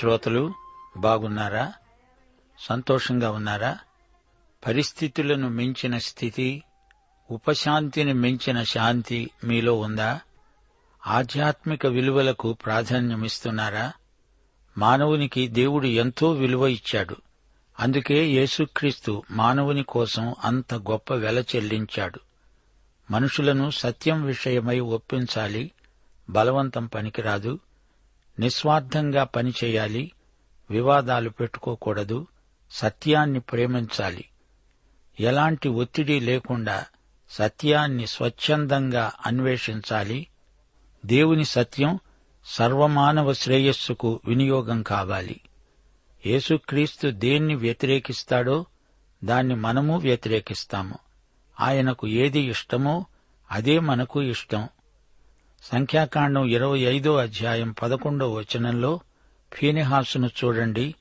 శ్రోతలు బాగున్నారా? సంతోషంగా ఉన్నారా? పరిస్థితులను మించిన స్థితి ఉపశాంతిని మించిన శాంతి మీలో ఉందా? ఆధ్యాత్మిక విలువలకు ప్రాధాన్యమిస్తున్నారా? మానవునికి దేవుడు ఎంతో విలువ ఇచ్చాడు. అందుకే యేసుక్రీస్తు మానవుని కోసం అంత గొప్ప వెల చెల్లించాడు. మనుషులను సత్యం విషయమై ఒప్పించాలి బలవంతం పనికిరాదు. నిస్వార్థంగా పనిచేయాలి వివాదాలు పెట్టుకోకూడదు సత్యాన్ని ప్రేమించాలి. ఎలాంటి ఒత్తిడి లేకుండా సత్యాన్ని స్వచ్ఛందంగా అన్వేషించాలి. దేవుని సత్యం సర్వమానవ శ్రేయస్సుకు వినియోగం కావాలి. యేసుక్రీస్తు దేన్ని వ్యతిరేకిస్తాడో దాన్ని మనము వ్యతిరేకిస్తాము. ఆయనకు ఏది ఇష్టమో అదే మనకు ఇష్టం. సంఖ్యాకాండం ఇరవై ఐదో అధ్యాయం పదకొండో వచనంలో ఫీనిహాసును చూడండి.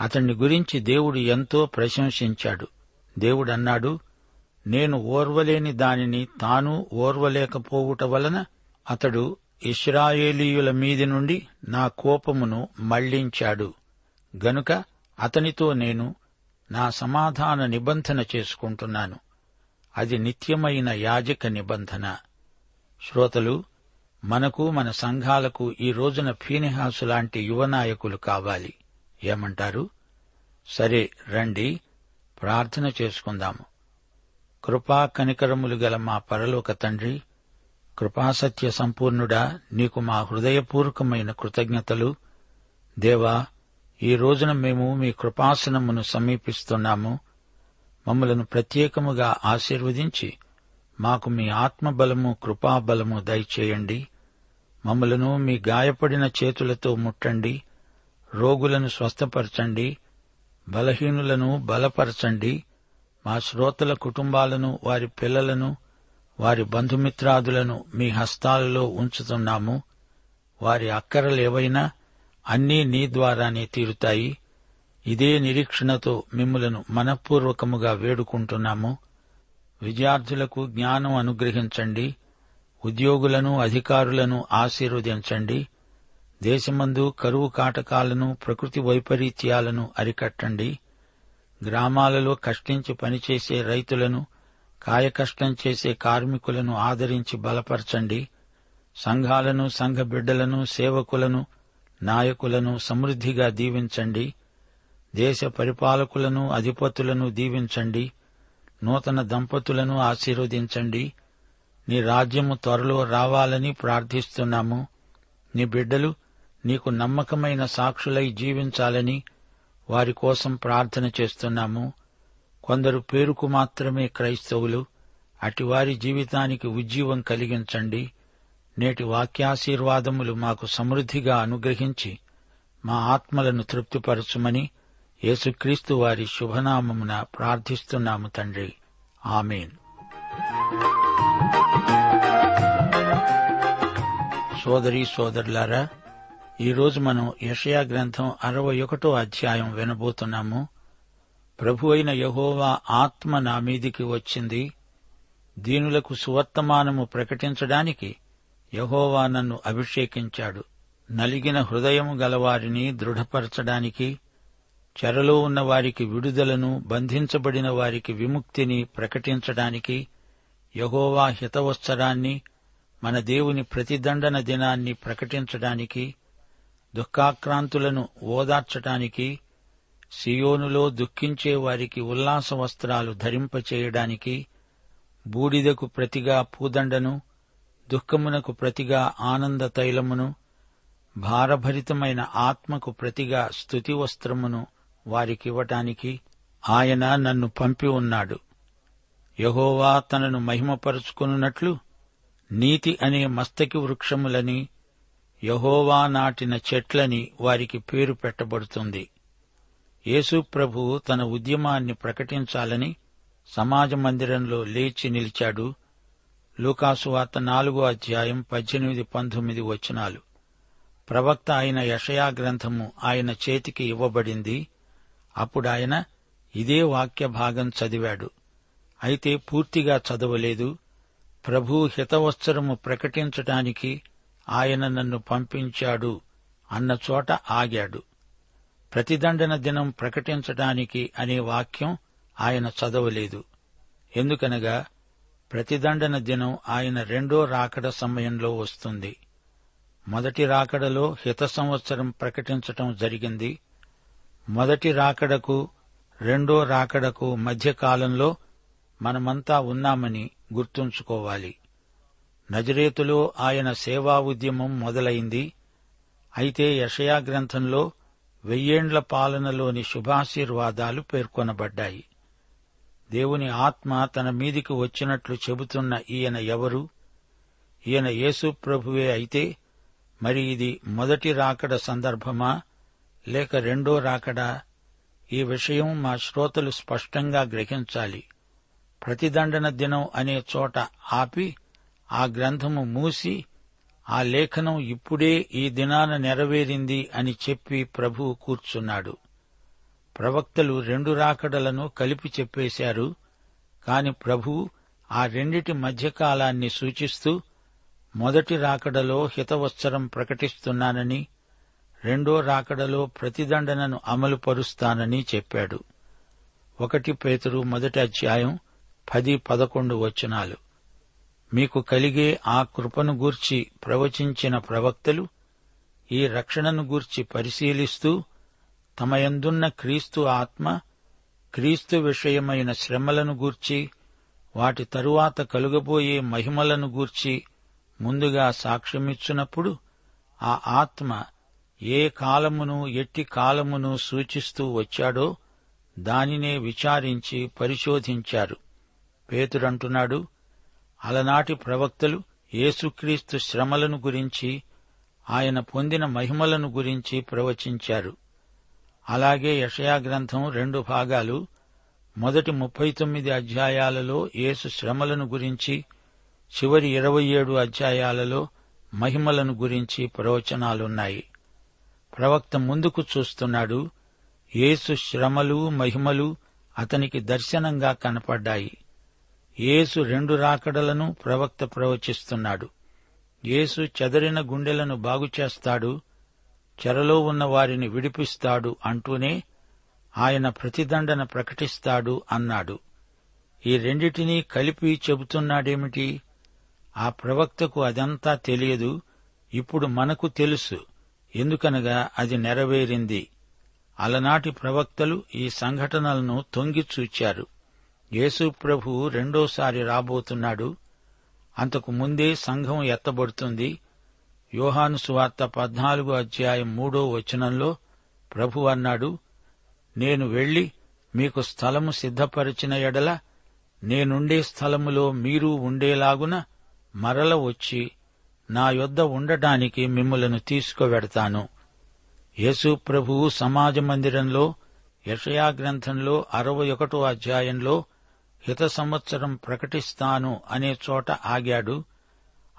అతన్ని గురించి దేవుడు ఎంతో ప్రశంసించాడు. దేవుడన్నాడు నేను ఓర్వలేని దానిని తాను ఓర్వలేకపోవుట వలన అతడు ఇస్రాయేలీయుల మీది నుండి నా కోపమును మళ్ళించాడు. గనుక అతనితో నేను నా సమాధాన నిబంధన చేసుకుంటున్నాను. అది నిత్యమైన యాజక నిబంధన. శ్రోతలు మనకు మన సంఘాలకు ఈ రోజున ఫీనిహాసు లాంటి యువ నాయకులు కావాలి. ఏమంటారు? సరే రండి ప్రార్థన చేసుకుందాము. కృపా కనికరములు గల మా పరలోక తండ్రి కృపాసత్య సంపూర్ణుడా నీకు మా హృదయపూర్వకమైన కృతజ్ఞతలు. దేవా ఈ రోజున మేము మీ కృపాసనమును సమీపిస్తున్నాము. మమ్మలను ప్రత్యేకముగా ఆశీర్వదించి మాకు మీ ఆత్మబలము కృపాబలము దయచేయండి. మమ్మలను మీ గాయపడిన చేతులతో ముట్టండి. రోగులను స్వస్థపరచండి. బలహీనులను బలపరచండి. మా శ్రోతల కుటుంబాలను వారి పిల్లలను వారి బంధుమిత్రాదులను మీ హస్తాలలో ఉంచుతున్నాము. వారి అక్కరలేవైనా అన్నీ నీ ద్వారానే తీరుతాయి. ఇదే నిరీక్షణతో మిమ్మలను మనఃపూర్వకముగా వేడుకుంటున్నాము. విద్యార్థులకు జ్ఞానం అనుగ్రహించండి. ఉద్యోగులను అధికారులను ఆశీర్వదించండి. దేశమందు కరువు కాటకాలను ప్రకృతి వైపరీత్యాలను అరికట్టండి. గ్రామాలలో కష్టించి పనిచేసే రైతులను కాయకష్టం చేసే కార్మికులను ఆదరించి బలపరచండి. సంఘాలను సంఘ బిడ్డలను సేవకులను నాయకులను సమృద్దిగా దీవించండి. దేశ పరిపాలకులను అధిపతులను దీవించండి. నూతన దంపతులను ఆశీర్వదించండి. నీ రాజ్యము త్వరలో రావాలని ప్రార్థిస్తున్నాము. నీ బిడ్డలు నీకు నమ్మకమైన సాక్షులై జీవించాలని వారి కోసం ప్రార్థన చేస్తున్నాము. కొందరు పేరుకు మాత్రమే క్రైస్తవులు అటివారి జీవితానికి ఉజ్జీవం కలిగించండి. నేటి వాక్యాశీర్వాదములు మాకు సమృద్దిగా అనుగ్రహించి మా ఆత్మలను తృప్తిపరచుమని యేసుక్రీస్తు వారి శుభనామమున ప్రార్థిస్తున్నాము తండ్రి. ఆమెన్. సోదరి సోదరులారా ఈరోజు మనం యషయా గ్రంథం అరవై ఒకటో అధ్యాయం వినబోతున్నాము. ప్రభు అయిన యహోవా ఆత్మ నా మీదికి వచ్చింది. దీనులకు సువర్తమానము ప్రకటించడానికి యహోవా నన్ను అభిషేకించాడు. నలిగిన హృదయం గలవారిని దృఢపరచడానికి చెరలో ఉన్న వారికి విడుదలను బంధించబడిన వారికి విముక్తిని ప్రకటించడానికి యహోవా హితవత్సరాన్ని మన దేవుని ప్రతిదండన దినాన్ని ప్రకటించడానికి దుఃఖాక్రాంతులను ఓదార్చటానికి సియోనులో దుఃఖించే వారికి ఉల్లాస వస్త్రాలు ధరింపచేయడానికి బూడిదకు ప్రతిగా పూదండను దుఃఖమునకు ప్రతిగా ఆనంద తైలమును భారభరితమైన ఆత్మకు ప్రతిగా స్తుతి వస్త్రమును వారికివ్వటానికి ఆయన నన్ను పంపి ఉన్నాడు. యహోవా తనను మహిమపరుచుకున్నట్లు నీతి అనే మస్తకి వృక్షములని యహోవా నాటిన చెట్లని వారికి పేరు పెట్టబడుతుంది. యేసు ప్రభు తన ఉద్యమాన్ని ప్రకటించాలని సమాజ మందిరంలో లేచి నిలిచాడు. లూకాసువార్త నాలుగో అధ్యాయం పద్దెనిమిది పంతొమ్మిది వచనాలు. ప్రవక్త అయిన యషయా గ్రంథము ఆయన చేతికి ఇవ్వబడింది. అప్పుడు ఆయన ఇదే వాక్య భాగం చదివాడు. అయితే పూర్తిగా చదవలేదు. ప్రభు హితవత్సరము ప్రకటించటానికి ఆయన నన్ను పంపించాడు అన్న చోట ఆగాడు. ప్రతిదండన దినం ప్రకటించటానికి అనే వాక్యం ఆయన చదవలేదు. ఎందుకనగా ప్రతిదండన దినం ఆయన రెండో రాకడ సమయంలో వస్తుంది. మొదటి రాకడలో హిత సంవత్సరం ప్రకటించటం జరిగింది. మొదటి రాకడకు రెండో రాకడకు మధ్యకాలంలో మనమంతా ఉన్నామని గుర్తుంచుకోవాలి. నజరేతులో ఆయన సేవా ఉద్యమం మొదలైంది. అయితే యషయా గ్రంథంలో వెయ్యేండ్ల పాలనలోని శుభాశీర్వాదాలు పేర్కొనబడ్డాయి. దేవుని ఆత్మ తన మీదికి వచ్చినట్లు చెబుతున్న ఈయన ఎవరు? ఈయన యేసు ప్రభువే అయితే మరి ఇది మొదటి రాకడ సందర్భమా? లేక రెండో రాకడా ఈ విషయం మా శ్రోతలు స్పష్టంగా గ్రహించాలి. ప్రతిదండన దినం అనే చోట ఆపి ఆ గ్రంథము మూసి ఆ లేఖనం ఇప్పుడే ఈ దినాన నెరవేరింది అని చెప్పి ప్రభువు కూర్చున్నాడు. ప్రవక్తలు రెండు రాకడలను కలిపి చెప్పేశారు. కాని ప్రభువు ఆ రెండిటి మధ్యకాలాన్ని సూచిస్తూ మొదటి రాకడలో హితవత్సరం ప్రకటిస్తున్నానని రెండో రాకడలో ప్రతిదండనను అమలు పరుస్తానని చెప్పాడు. ఒకటి పేతురు మొదటి అధ్యాయం పది పదకొండు వచనాలు. మీకు కలిగే ఆ కృపను గూర్చి ప్రవచించిన ప్రవక్తలు ఈ రక్షణను గూర్చి పరిశీలిస్తూ తమయందున్న క్రీస్తు ఆత్మ క్రీస్తు విషయమైన శ్రమలను గూర్చి వాటి తరువాత కలుగబోయే మహిమలను గూర్చి ముందుగా సాక్ష్యమిచ్చునప్పుడు ఆ ఆత్మ ఏ కాలమును ఎట్టి కాలమును సూచిస్తూ వచ్చాడో దానినే విచారించి పరిశోధించారు. పేతుడంటున్నాడు అలనాటి ప్రవక్తలు యేసుక్రీస్తు శ్రమలను గురించి ఆయన పొందిన మహిమలను గురించి ప్రవచించారు. అలాగే యషయా గ్రంథం రెండు భాగాలు మొదటి ముప్పై తొమ్మిది అధ్యాయాలలో యేసు శ్రమలను గురించి చివరి ఇరవై ఏడు అధ్యాయాలలో మహిమలను గురించి ప్రవచనాలున్నాయి. ప్రవక్త ముందుకు చూస్తున్నాడు యేసు శ్రమలు మహిమలు అతనికి దర్శనంగా కనపడ్డాయి. యేసు రెండు రాకడలను ప్రవక్త ప్రవచిస్తున్నాడు. యేసు చెదరిన గుండెలను బాగుచేస్తాడు చెరలో ఉన్న వారిని విడిపిస్తాడు అంటూనే ఆయన ప్రతిదండన ప్రకటిస్తాడు అన్నాడు. ఈ రెండిటినీ కలిపి చెబుతున్నాడేమిటి? ఆ ప్రవక్తకు అదంతా తెలియదు ఇప్పుడు మనకు తెలుసు. ఎందుకనగా అది నెరవేరింది. అలనాటి ప్రవక్తలు ఈ సంఘటనలను తొంగిచూచారు యేసు ప్రభు రెండోసారి రాబోతున్నాడు. అంతకు ముందే సంఘం ఎత్తబడుతుంది. యోహాను సువార్త పద్నాలుగో అధ్యాయం మూడో వచనంలో ప్రభు అన్నాడు నేను వెళ్ళి మీకు స్థలము సిద్ధపరిచిన ఎడల నేనుండే స్థలములో మీరు ఉండేలాగున మరల వచ్చి నా యొద్ద ఉండటానికి మిమ్మలను తీసుకువెడతాను. యేసు ప్రభువు సమాజ మందిరంలో యషయా గ్రంథంలో అరవై ఒకటో అధ్యాయంలో హిత సంవత్సరం ప్రకటిస్తాను అనే చోట ఆగాడు.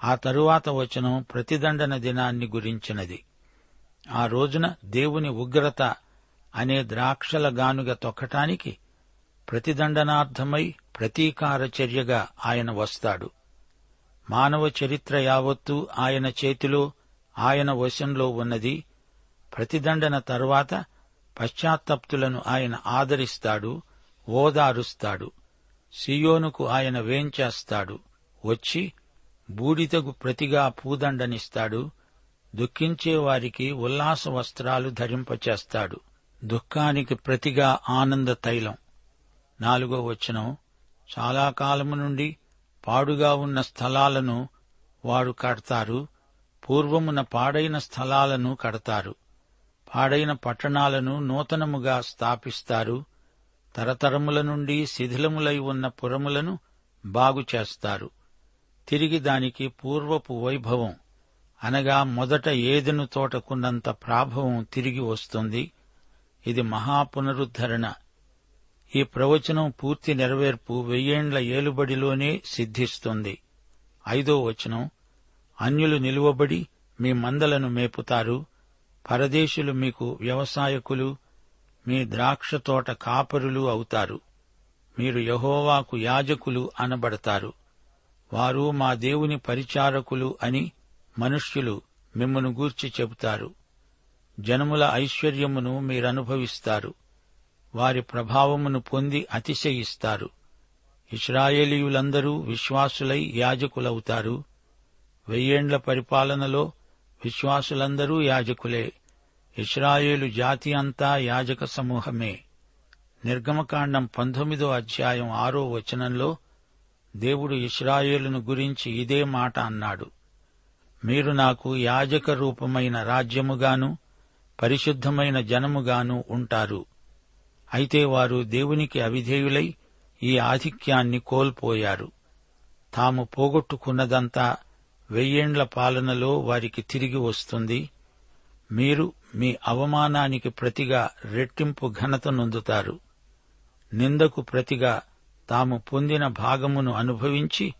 ఆ తరువాత వచనం ప్రతిదండన దినాన్ని గురించినది. ఆ రోజున దేవుని ఉగ్రత అనే ద్రాక్షల గానుగ తొక్కటానికి ప్రతిదండనార్థమై ప్రతీకార చర్యగా ఆయన వస్తాడు. మానవ చరిత్ర యావత్తూ ఆయన చేతిలో ఆయన వశంలో ఉన్నది. ప్రతిదండన తరువాత పశ్చాత్తప్తులను ఆయన ఆదరిస్తాడు ఓదారుస్తాడు. సియోనుకు ఆయన వేంచేస్తాడు. వచ్చి బూడిదకు ప్రతిగా పూదండనిస్తాడు. దుఃఖించే వారికి ఉల్లాస వస్త్రాలు ధరింపచేస్తాడు. దుఃఖానికి ప్రతిగా ఆనంద తైలం. నాలుగో వచనం. చాలా కాలము నుండి పాడుగా ఉన్న స్థలాలను వారు కడతారు. పూర్వమున పాడైన స్థలాలను కడతారు. పాడైన పట్టణాలను నూతనముగా స్థాపిస్తారు. తరతరముల నుండి శిథిలములై ఉన్న పురములను బాగు చేస్తారు. తిరిగి దానికి పూర్వపు వైభవం అనగా మొదట ఏదెను తోటకున్నంత ప్రాభవం తిరిగి వస్తుంది. ఇది మహాపునరుద్ధరణ ఈ ప్రవచనం పూర్తి నెరవేర్పు వెయ్యేండ్ల ఏలుబడిలోనే సిద్ధిస్తుంది. ఐదో వచనం అన్యులు నిలువబడి మీ మందలను మేపుతారు. పరదేశులు మీకు వ్యవసాయకులు మీ ద్రాక్ష తోట కాపరులు అవుతారు. మీరు యహోవాకు యాజకులు అనబడతారు. వారు మా దేవుని పరిచారకులు అని మనుష్యులు మిమ్మను గూర్చి చెబుతారు. జనముల ఐశ్వర్యమును మీరనుభవిస్తారు. వారి ప్రభావమును పొంది అతిశయిస్తారు. ఇస్రాయేలీయులందరూ విశ్వాసులై యాజకులవుతారు. వెయ్యేండ్ల పరిపాలనలో విశ్వాసులందరూ యాజకులే. ఇస్రాయేలు జాతి అంతా యాజక సమూహమే. నిర్గమకాండం పంతొమ్మిదో అధ్యాయం ఆరో వచనంలో దేవుడు ఇస్రాయేలును గురించి ఇదే మాట అన్నాడు. మీరు నాకు యాజక రూపమైన రాజ్యముగాను పరిశుద్ధమైన జనముగాను ఉంటారు. అయితే వారు దేవునికి అవిధేయులై ఈ ఆధిక్యాన్ని కోల్పోయారు. తాము పోగొట్టుకున్నదంతా వెయ్యేండ్ల పాలనలో వారికి తిరిగి వస్తుంది. మీరు మీ అవమానానికి ప్రతిగా రెట్టింపు ఘనత నొందుతారు. నిందకు ప్రతిగా తాము పొందిన భాగమును అనుభవించి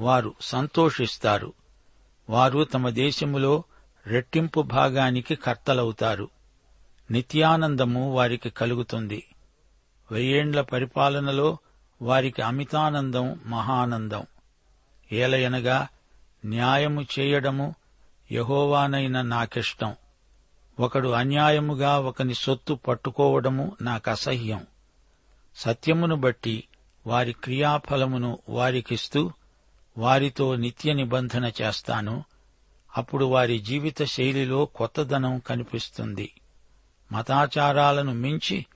వారు సంతోషిస్తారు. వారు తమ దేశములో రెట్టింపు భాగానికి కర్తలవుతారు. నిత్యానందము వారికి కలుగుతుంది. వెయ్యేండ్ల పరిపాలనలో వారికి అమితానందం మహానందం. ఏలయనగా న్యాయము చేయడము యహోవానైన నాకిష్టం. ఒకడు అన్యాయముగా ఒకని సొత్తు పట్టుకోవడము నాకసహ్యం. సత్యమును బట్టి వారి క్రియాఫలమును వారికిస్తూ వారితో నిత్య నిబంధన చేస్తాను. అప్పుడు వారి జీవిత శైలిలో కొత్తదనం కనిపిస్తుంది. మతాచారాలను మించి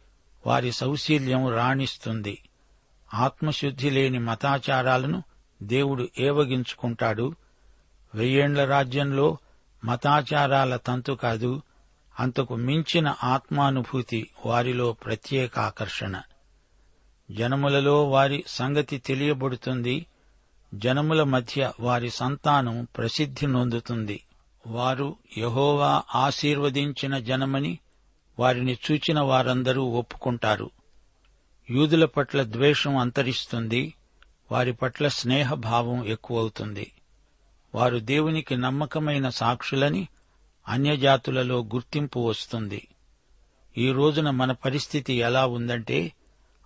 వారి సౌశీల్యం రాణిస్తుంది. ఆత్మశుద్ధి లేని మతాచారాలను దేవుడు ఏవగించుకుంటాడు. వెయ్యేండ్ల రాజ్యంలో మతాచారాల తంతు కాదు అంతకు మించిన ఆత్మానుభూతి వారిలో ప్రత్యేక ఆకర్షణ. జనములలో వారి సంగతి తెలియబడుతుంది జనముల మధ్య వారి సంతానం ప్రసిద్ధి నొందుతుంది. వారు యహోవా ఆశీర్వదించిన జనమని వారిని చూచిన వారందరూ ఒప్పుకుంటారు. యూదుల పట్ల ద్వేషం అంతరిస్తుంది వారి పట్ల స్నేహభావం ఎక్కువవుతుంది. వారు దేవునికి నమ్మకమైన సాక్షులని అన్యజాతులలో గుర్తింపు వస్తుంది. ఈ రోజున మన పరిస్థితి ఎలా ఉందంటే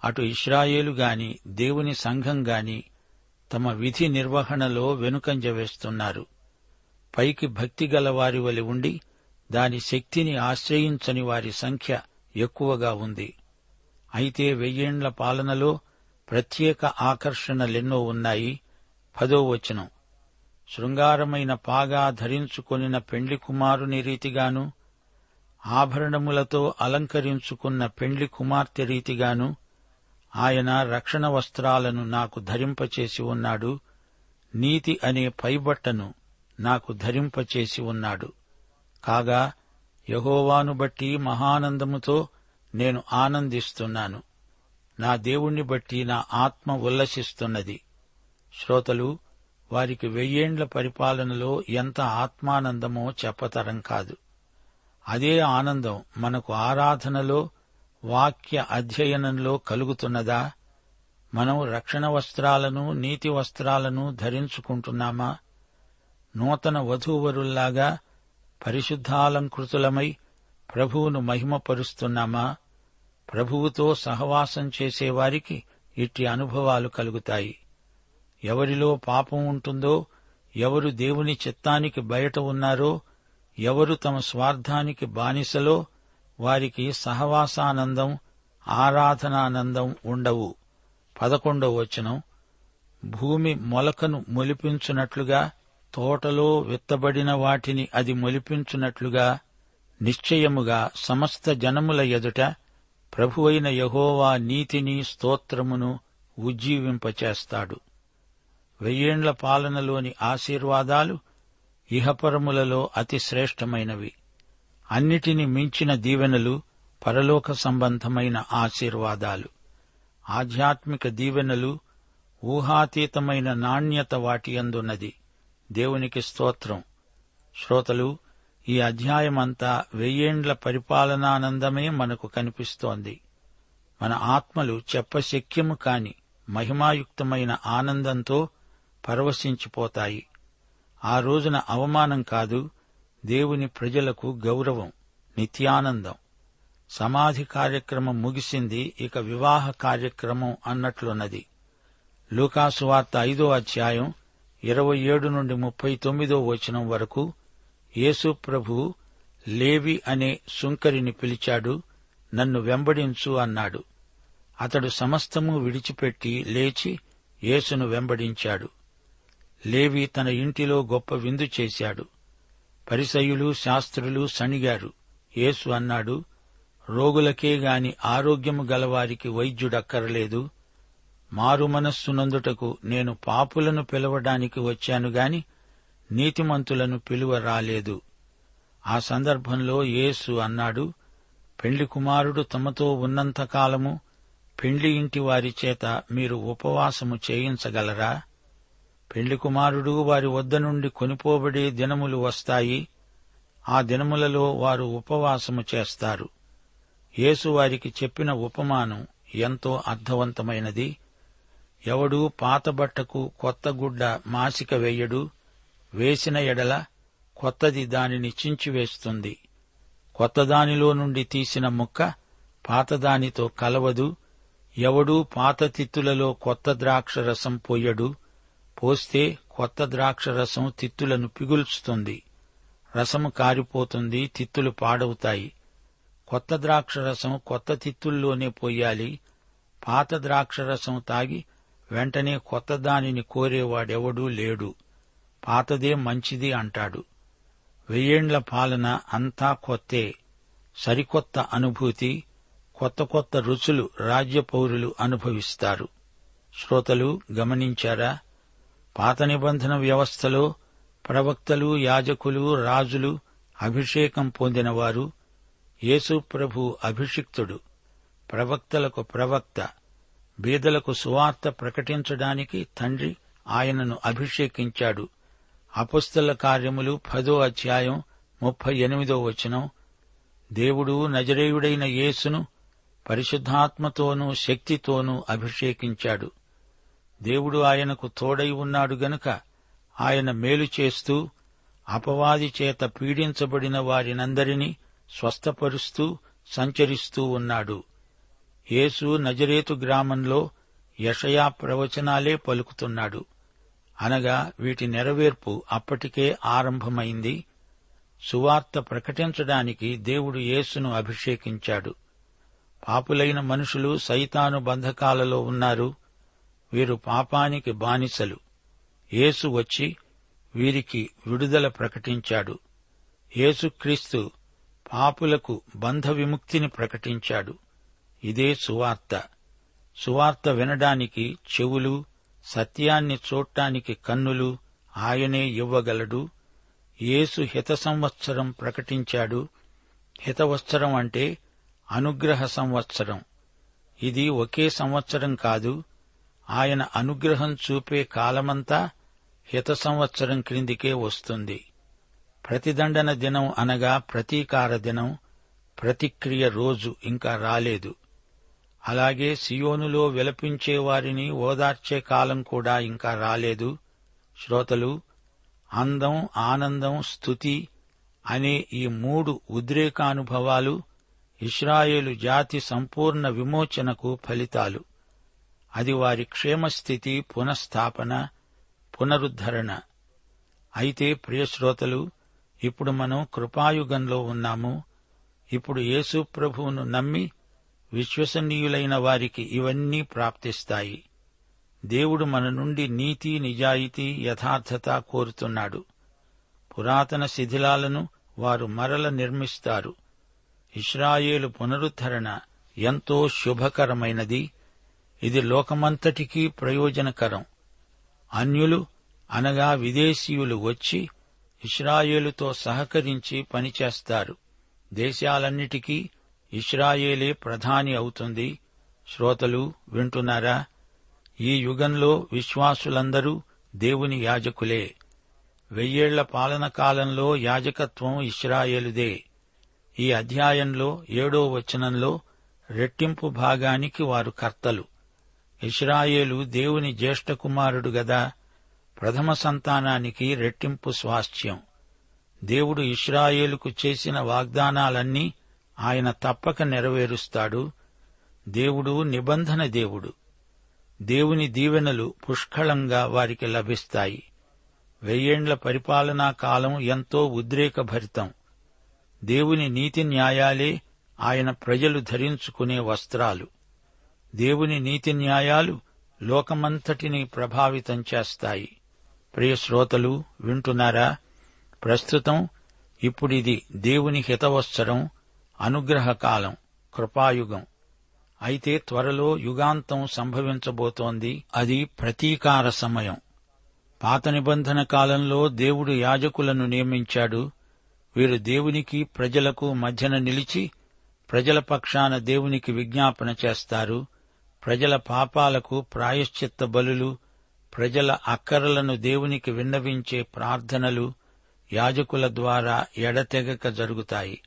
అటు ఇస్రాయేలు గాని దేవుని సంఘం గాని తమ విధి నిర్వహణలో వెనుకంజ వేస్తున్నారు. పైకి భక్తి గల వారి వలి ఉండి దాని శక్తిని ఆశ్రయించని వారి సంఖ్య ఎక్కువగా ఉంది. అయితే వెయ్యేండ్ల పాలనలో ప్రత్యేక ఆకర్షణలెన్నో ఉన్నాయి. పదో వచనం. శృంగారమైన పాగా ధరించుకొనిన పెండ్లి కుమారుని రీతిగాను ఆభరణములతో అలంకరించుకున్న పెండ్లి కుమార్తె రీతిగాను ఆయన రక్షణ వస్త్రాలను నాకు ధరింపచేసి ఉన్నాడు. నీతి అనే పైబట్టను నాకు ధరింపచేసి ఉన్నాడు. కాగా యహోవాను బట్టి మహానందముతో నేను ఆనందిస్తున్నాను. నా దేవుణ్ణి బట్టి నా ఆత్మ ఉల్లసిస్తున్నది. శ్రోతలు వారికి వెయ్యేండ్ల పరిపాలనలో ఎంత ఆత్మానందమో చెప్పతరం కాదు. అదే ఆనందం మనకు ఆరాధనలో వాక్య అధ్యయనంలో కలుగుతున్నదా? మనం రక్షణ వస్త్రాలను నీతి వస్త్రాలను ధరించుకుంటున్నామా? నూతన వధూవరుల్లాగా పరిశుద్ధాలంకృతులమై ప్రభువును మహిమపరుస్తున్నామా? ప్రభువుతో సహవాసం చేసేవారికి ఇట్టి అనుభవాలు కలుగుతాయి. ఎవరిలో పాపం ఉంటుందో ఎవరు దేవుని చిత్తానికి బయట ఉన్నారో ఎవరు తమ స్వార్థానికి బానిసలో వారికి సహవాసానందం ఆరాధనానందం ఉండవు. పదకొండవ వచనం. భూమి మొలకను మొలిపించునట్లుగా తోటలో విత్తబడిన వాటిని అది మొలిపించున్నట్లుగా నిశ్చయముగా సమస్త జనముల ఎదుట ప్రభువైన యహోవా నీతిని స్తోత్రమును ఉజ్జీవింపచేస్తాడు. వెయ్యేండ్ల పాలనలోని ఆశీర్వాదాలు ఇహపరములలో అతి శ్రేష్టమైనవి. అన్నిటిని మించిన దీవెనలు పరలోక సంబంధమైన ఆశీర్వాదాలు. ఆధ్యాత్మిక దీవెనలు ఊహాతీతమైన నాణ్యత వాటియందున్నది దేవునికి స్తోత్రం. శ్రోతలు ఈ అధ్యాయమంతా వెయ్యేండ్ల పరిపాలనానందమే మనకు కనిపిస్తోంది. మన ఆత్మలు చెప్పశక్యము కాని మహిమాయుక్తమైన ఆనందంతో పరవశించిపోతాయి. ఆ రోజున అవమానం కాదు దేవుని ప్రజలకు గౌరవం నిత్యానందం. సమాధి కార్యక్రమం ముగిసింది ఇక వివాహ కార్యక్రమం అన్నట్లున్నది. లూకాసు వార్త ఐదో అధ్యాయం ఇరవై ఏడు నుండి ముప్పై తొమ్మిదో వచనం వరకు యేసు ప్రభు లేవి అనే సుంకరిని పిలిచాడు నన్ను వెంబడించు అన్నాడు. అతడు సమస్తము విడిచిపెట్టి లేచి యేసును వెంబడించాడు. లేవి తన ఇంటిలో గొప్ప విందు చేశాడు. పరిసయులు శాస్త్రులు సణిగారు. యేసు అన్నాడు రోగులకే గాని ఆరోగ్యము గలవారికి వైద్యుడక్కరలేదు. మారు మనస్సునందుటకు నేను పాపులను పిలవడానికి వచ్చాను గాని నీతిమంతులను పిలువ రాలేదు ఆ సందర్భంలో యేసు అన్నాడు పెండ్లి కుమారుడు తమతో ఉన్నంతకాలము పెండ్లి ఇంటి వారి చేత మీరు ఉపవాసము చేయించగలరా? పెండ్లి కుమారుడు వారి వద్ద నుండి కొనిపోబడే దినములు వస్తాయి ఆ దినములలో వారు ఉపవాసము చేస్తారు. యేసు వారికి చెప్పిన ఉపమానం ఎంతో అర్థవంతమైనది. ఎవడూ పాతబట్టకు కొత్త గుడ్డ మాసిక వేయడు వేసిన ఎడల కొత్తది దానిని చించివేస్తుంది కొత్తదానిలో నుండి తీసిన ముక్క పాతదానితో కలవదు ఎవడూ పాత తిత్తులలో కొత్త ద్రాక్ష రసం పోయడు పోస్తే కొత్త ద్రాక్ష రసం తిత్తులను పిగుల్చుతుంది. రసము కారిపోతుంది తిత్తులు పాడవుతాయి. కొత్త ద్రాక్ష రసం కొత్త తిత్తుల్లోనే పోయాలి పాత ద్రాక్ష రసం తాగి వెంటనే కొత్త దానిని కోరేవాడెవడూ లేడు. పాతదే మంచిది అంటాడు. వెయ్యేండ్ల పాలన అంతా కొత్తే. సరికొత్త అనుభూతి కొత్త కొత్త రుచులు రాజ్య పౌరులు అనుభవిస్తారు. శ్రోతలు గమనించారా? పాత నిబంధన వ్యవస్థలో ప్రవక్తలు యాజకులు రాజులు అభిషేకం పొందినవారు. యేసు ప్రభు అభిషిక్తుడు. ప్రవక్తలకు ప్రవక్త. బీదలకు సువార్త ప్రకటించడానికి తండ్రి ఆయనను అభిషేకించాడు. అపుస్తల కార్యములు పదో అధ్యాయం ముప్పై ఎనిమిదో వచనం. దేవుడు నజరేయుడైన యేసును పరిశుద్ధాత్మతోనూ శక్తితోనూ అభిషేకించాడు. దేవుడు ఆయనకు తోడై ఉన్నాడు గనుక ఆయన మేలు చేస్తూ అపవాది చేత పీడించబడిన వారినందరినీ స్వస్థపరుస్తూ సంచరిస్తూ ఉన్నాడు. యేసు నజరేతు గ్రామంలో యషయా ప్రవచనాలే పలుకుతున్నాడు. అనగా వీటి నెరవేర్పు అప్పటికే ఆరంభమైంది. సువార్త ప్రకటించడానికి దేవుడు యేసును అభిషేకించాడు. పాపులైన మనుషులు సైతాను బంధకాలలో ఉన్నారు. వీరు పాపానికి బానిసలు. యేసు వచ్చి వీరికి విడుదల ప్రకటించాడు. యేసుక్రీస్తు పాపులకు బంధ విముక్తిని ప్రకటించాడు. ఇదే సువార్త. సువార్త వినడానికి చెవులు సత్యాన్ని చూడటానికి కన్నులు ఆయనే ఇవ్వగలడు. యేసు హిత సంవత్సరం ప్రకటించాడు. హితవత్సరం అంటే అనుగ్రహ సంవత్సరం. ఇది ఒకే సంవత్సరం కాదు. ఆయన అనుగ్రహం చూపే కాలమంతా హిత సంవత్సరం క్రిందికే వస్తుంది. ప్రతిదండన దినం అనగా ప్రతీకార దినం. ప్రతిక్రియ రోజు ఇంకా రాలేదు. అలాగే సియోనులో విలపించే వారిని ఓదార్చే కాలం కూడా ఇంకా రాలేదు. శ్రోతలు అందం ఆనందం స్థుతి అనే ఈ మూడు ఉద్రేకానుభవాలు ఇస్రాయేలు జాతి సంపూర్ణ విమోచనకు ఫలితాలు. అది వారి క్షేమస్థితి పునఃస్థాపన పునరుద్ధరణ. అయితే ప్రియశ్రోతలు ఇప్పుడు మనం కృపాయుగంలో ఉన్నాము. ఇప్పుడు యేసుప్రభువును నమ్మి విశ్వసనీయులైన వారికి ఇవన్నీ ప్రాప్తిస్తాయి. దేవుడు మన నుండి నీతి నిజాయితీ యథార్థత కోరుతున్నాడు. పురాతన శిథిలాలను వారు మరల నిర్మిస్తారు. ఇస్రాయేలు పునరుద్ధరణ ఎంతో శుభకరమైనది. ఇది లోకమంతటికీ ప్రయోజనకరం. అన్యులు అనగా విదేశీయులు వచ్చి ఇస్రాయేలుతో సహకరించి పనిచేస్తారు. దేశాలన్నిటికీ ఇస్రాయేలే ప్రధాని అవుతుంది. శ్రోతలు వింటున్నారా? ఈ యుగంలో విశ్వాసులందరూ దేవుని యాజకులే. వెయ్యేళ్ళ పాలన కాలంలో యాజకత్వం ఇస్రాయేలుదే ఈ అధ్యాయంలో ఏడో వచనంలో రెట్టింపు భాగానికి వారు కర్తలు. ఇస్రాయేలు దేవుని జ్యేష్ఠ కుమారుడు గదా? ప్రథమ సంతానానికి రెట్టింపు స్వాస్థ్యం. దేవుడు ఇస్రాయేలుకు చేసిన వాగ్దానాలన్నీ ఆయన తప్పక నెరవేరుస్తాడు. దేవుడు నిబంధన దేవుడు. దేవుని దీవెనలు పుష్కళంగా వారికి లభిస్తాయి. వెయ్యేండ్ల పరిపాలనా కాలం ఎంతో ఉద్రేకభరితం. దేవుని నీతి న్యాయాలే ఆయన ప్రజలు ధరించుకునే వస్త్రాలు. దేవుని నీతి న్యాయాలు లోకమంతటిని ప్రభావితం చేస్తాయి. ప్రియ శ్రోతలు వింటున్నారా? ప్రస్తుతం ఇప్పుడిది దేవుని హితవత్సరం. అనుగ్రహకాలం కృపాయుగం. అయితే త్వరలో యుగాంతం సంభవించబోతోంది. అది ప్రతీకార సమయం. పాత నిబంధన కాలంలో దేవుడు యాజకులను నియమించాడు. వీరు దేవునికి ప్రజలకు మధ్యన నిలిచి ప్రజల పక్షాన దేవునికి విజ్ఞాపన చేస్తారు. ప్రజల పాపాలకు ప్రాయశ్చిత్త బలులు ప్రజల అక్కరలను దేవునికి విన్నవించే ప్రార్థనలు యాజకుల ద్వారా ఎడతెగక జరుగుతాయి.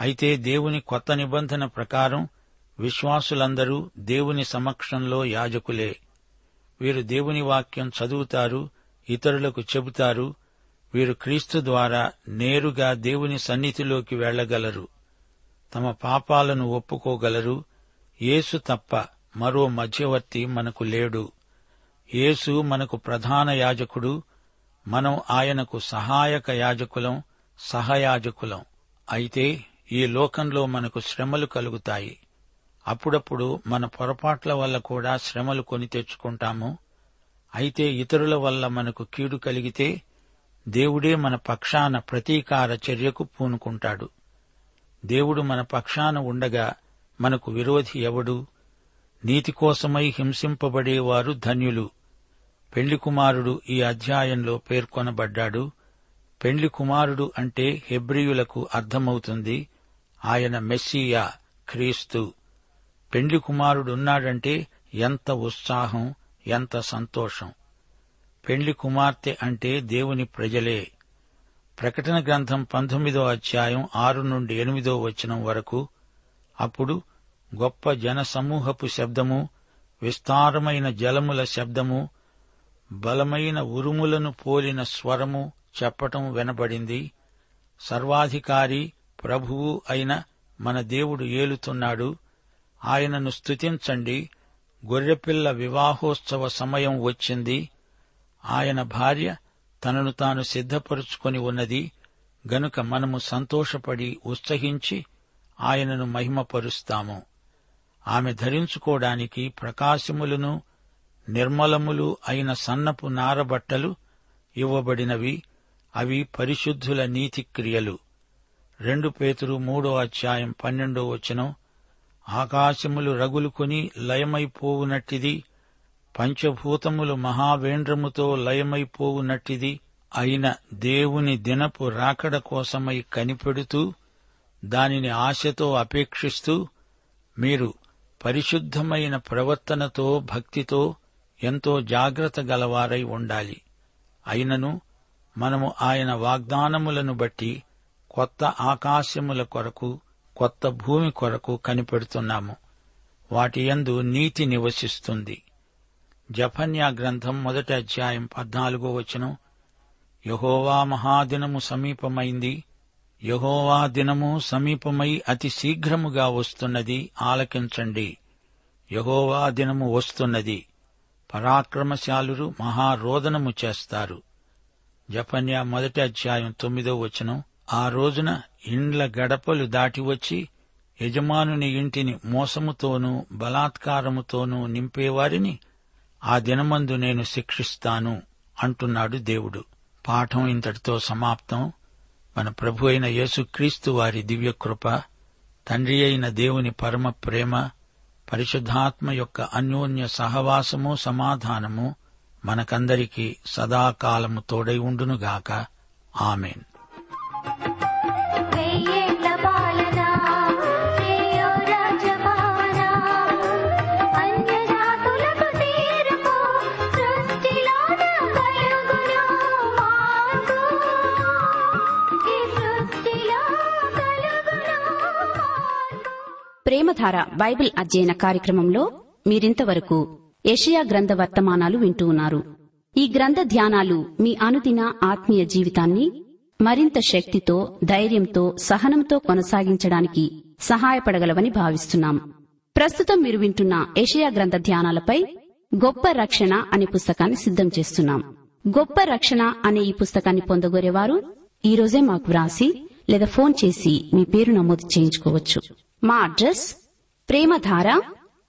అయితే దేవుని కొత్త నిబంధన ప్రకారం విశ్వాసులందరూ దేవుని సమక్షంలో యాజకులే. వీరు దేవుని వాక్యం చదువుతారు ఇతరులకు చెబుతారు వీరు క్రీస్తు ద్వారా నేరుగా దేవుని సన్నిధిలోకి వెళ్ళగలరు తమ పాపాలను ఒప్పుకోగలరు. యేసు తప్ప మరో మధ్యవర్తి మనకు లేడు. యేసు మనకు ప్రధాన యాజకుడు. మనం ఆయనకు సహాయక యాజకులం సహయాజకులం. అయితే ఈ లోకంలో మనకు శ్రమలు కలుగుతాయి. అప్పుడప్పుడు మన పొరపాట్ల వల్ల కూడా శ్రమలు కొని తెచ్చుకుంటాము. అయితే ఇతరుల వల్ల మనకు కీడు కలిగితే దేవుడే మన పక్షాన ప్రతీకార చర్యకు పూనుకుంటాడు. దేవుడు మన పక్షాన ఉండగా మనకు విరోధి ఎవడు? నీతి కోసమై హింసింపబడేవారు ధన్యులు. పెళ్ళి కుమారుడు ఈ అధ్యాయంలో పేర్కొనబడ్డాడు. పెళ్ళి కుమారుడు అంటే హెబ్రియులకు అర్థమవుతుంది ఆయన మెస్సియా క్రీస్తు. పెండ్లి కుమారుడున్నాడంటే ఎంత ఉత్సాహం ఎంత సంతోషం. పెండ్లి కుమార్తె అంటే దేవుని ప్రజలే. ప్రకటన గ్రంథం పంతొమ్మిదో అధ్యాయం ఆరు నుండి ఎనిమిదో వచనం వరకు అప్పుడు గొప్ప జనసమూహపు శబ్దము విస్తారమైన జలముల శబ్దము బలమైన ఉరుములను పోలిన స్వరము చెప్పటం వినబడింది. సర్వాధికారి ప్రభువు అయిన మన దేవుడు ఏలుతున్నాడు. ఆయనను స్తుతించండి. గొర్రెపిల్ల వివాహోత్సవ సమయం వచ్చింది. ఆయన భార్య తనను తాను సిద్ధపరుచుకొని ఉన్నది. గనుక మనము సంతోషపడి ఉత్సహించి ఆయనను మహిమపరుస్తాము. ఆమె ధరించుకోవడానికి ప్రకాశములను నిర్మలములు అయిన సన్నపు నారబట్టలు ఇవ్వబడినవి. అవి పరిశుద్ధుల నీతిక్రియలు రెండు పేతురు మూడో అధ్యాయం పన్నెండో వచనం ఆకాశములు రగులుకొని లయమైపోవునట్టిది పంచభూతములు మహావేంద్రముతో లయమైపోవునట్టిది అయిన దేవుని దినపు రాకడ కోసమై కనిపెడుతూ దానిని ఆశతో అపేక్షిస్తూ మీరు పరిశుద్ధమైన ప్రవర్తనతో భక్తితో ఎంతో జాగ్రత్త గలవారై ఉండాలి. అయినను మనము ఆయన వాగ్దానములను బట్టి కొత్త ఆకాశముల కొరకు కొత్త భూమి కొరకు కనిపెడుతున్నాము. వాటి యందు నీతి నివసిస్తుంది. జఫన్యా గ్రంథం మొదటి అధ్యాయం పద్నాలుగో వచనం. యహోవా మహాదినము సమీపమైంది. యహోవా దినము సమీపమై అతి శీఘ్రముగా వస్తున్నది ఆలకించండి. యహోవా దినము వస్తున్నది. పరాక్రమశాలురు మహారోదనము చేస్తారు. జపన్యా మొదటి అధ్యాయం తొమ్మిదో వచనం. ఆ రోజున ఇండ్ల గడపలు దాటి వచ్చి యజమానుని ఇంటిని మోసముతోనూ బలాత్కారముతోనూ నింపేవారిని ఆ దినమందు నేను శిక్షిస్తాను అంటున్నాడు దేవుడు. పాఠం ఇంతటితో సమాప్తం. మన ప్రభు అయిన యేసుక్రీస్తు వారి దివ్యకృప తండ్రి అయిన దేవుని పరమ ప్రేమ పరిశుద్ధాత్మ యొక్క అన్యోన్య సహవాసము సమాధానము మనకందరికీ సదాకాలము తోడై ఉండునుగాక. ఆమెన్. ప్రేమధార బైబిల్ అధ్యయన కార్యక్రమంలో మీరింతవరకు ఏషియా గ్రంథ వర్తమానాలు వింటూ ఉన్నారు. ఈ గ్రంథ ధ్యానాలు మీ అనుదిన ఆత్మీయ జీవితాన్ని మరింత శక్తితో ధైర్యంతో సహనంతో కొనసాగించడానికి సహాయపడగలవని భావిస్తున్నాం. ప్రస్తుతం మీరు వింటున్న ఏషియా గ్రంథ ధ్యానాలపై గొప్ప రక్షణ అనే పుస్తకాన్ని సిద్ధం చేస్తున్నాం. గొప్ప రక్షణ అనే ఈ పుస్తకాన్ని పొందగోరేవారు ఈ రోజే మాకు వ్రాసి లేదా ఫోన్ చేసి మీ పేరు నమోదు చేయించుకోవచ్చు. మా address Premadhara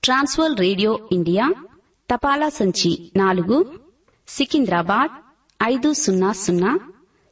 trans world radio India తపాలా సంచి నాలుగు సికింద్రాబాద్ ఐదు సున్నా సున్నా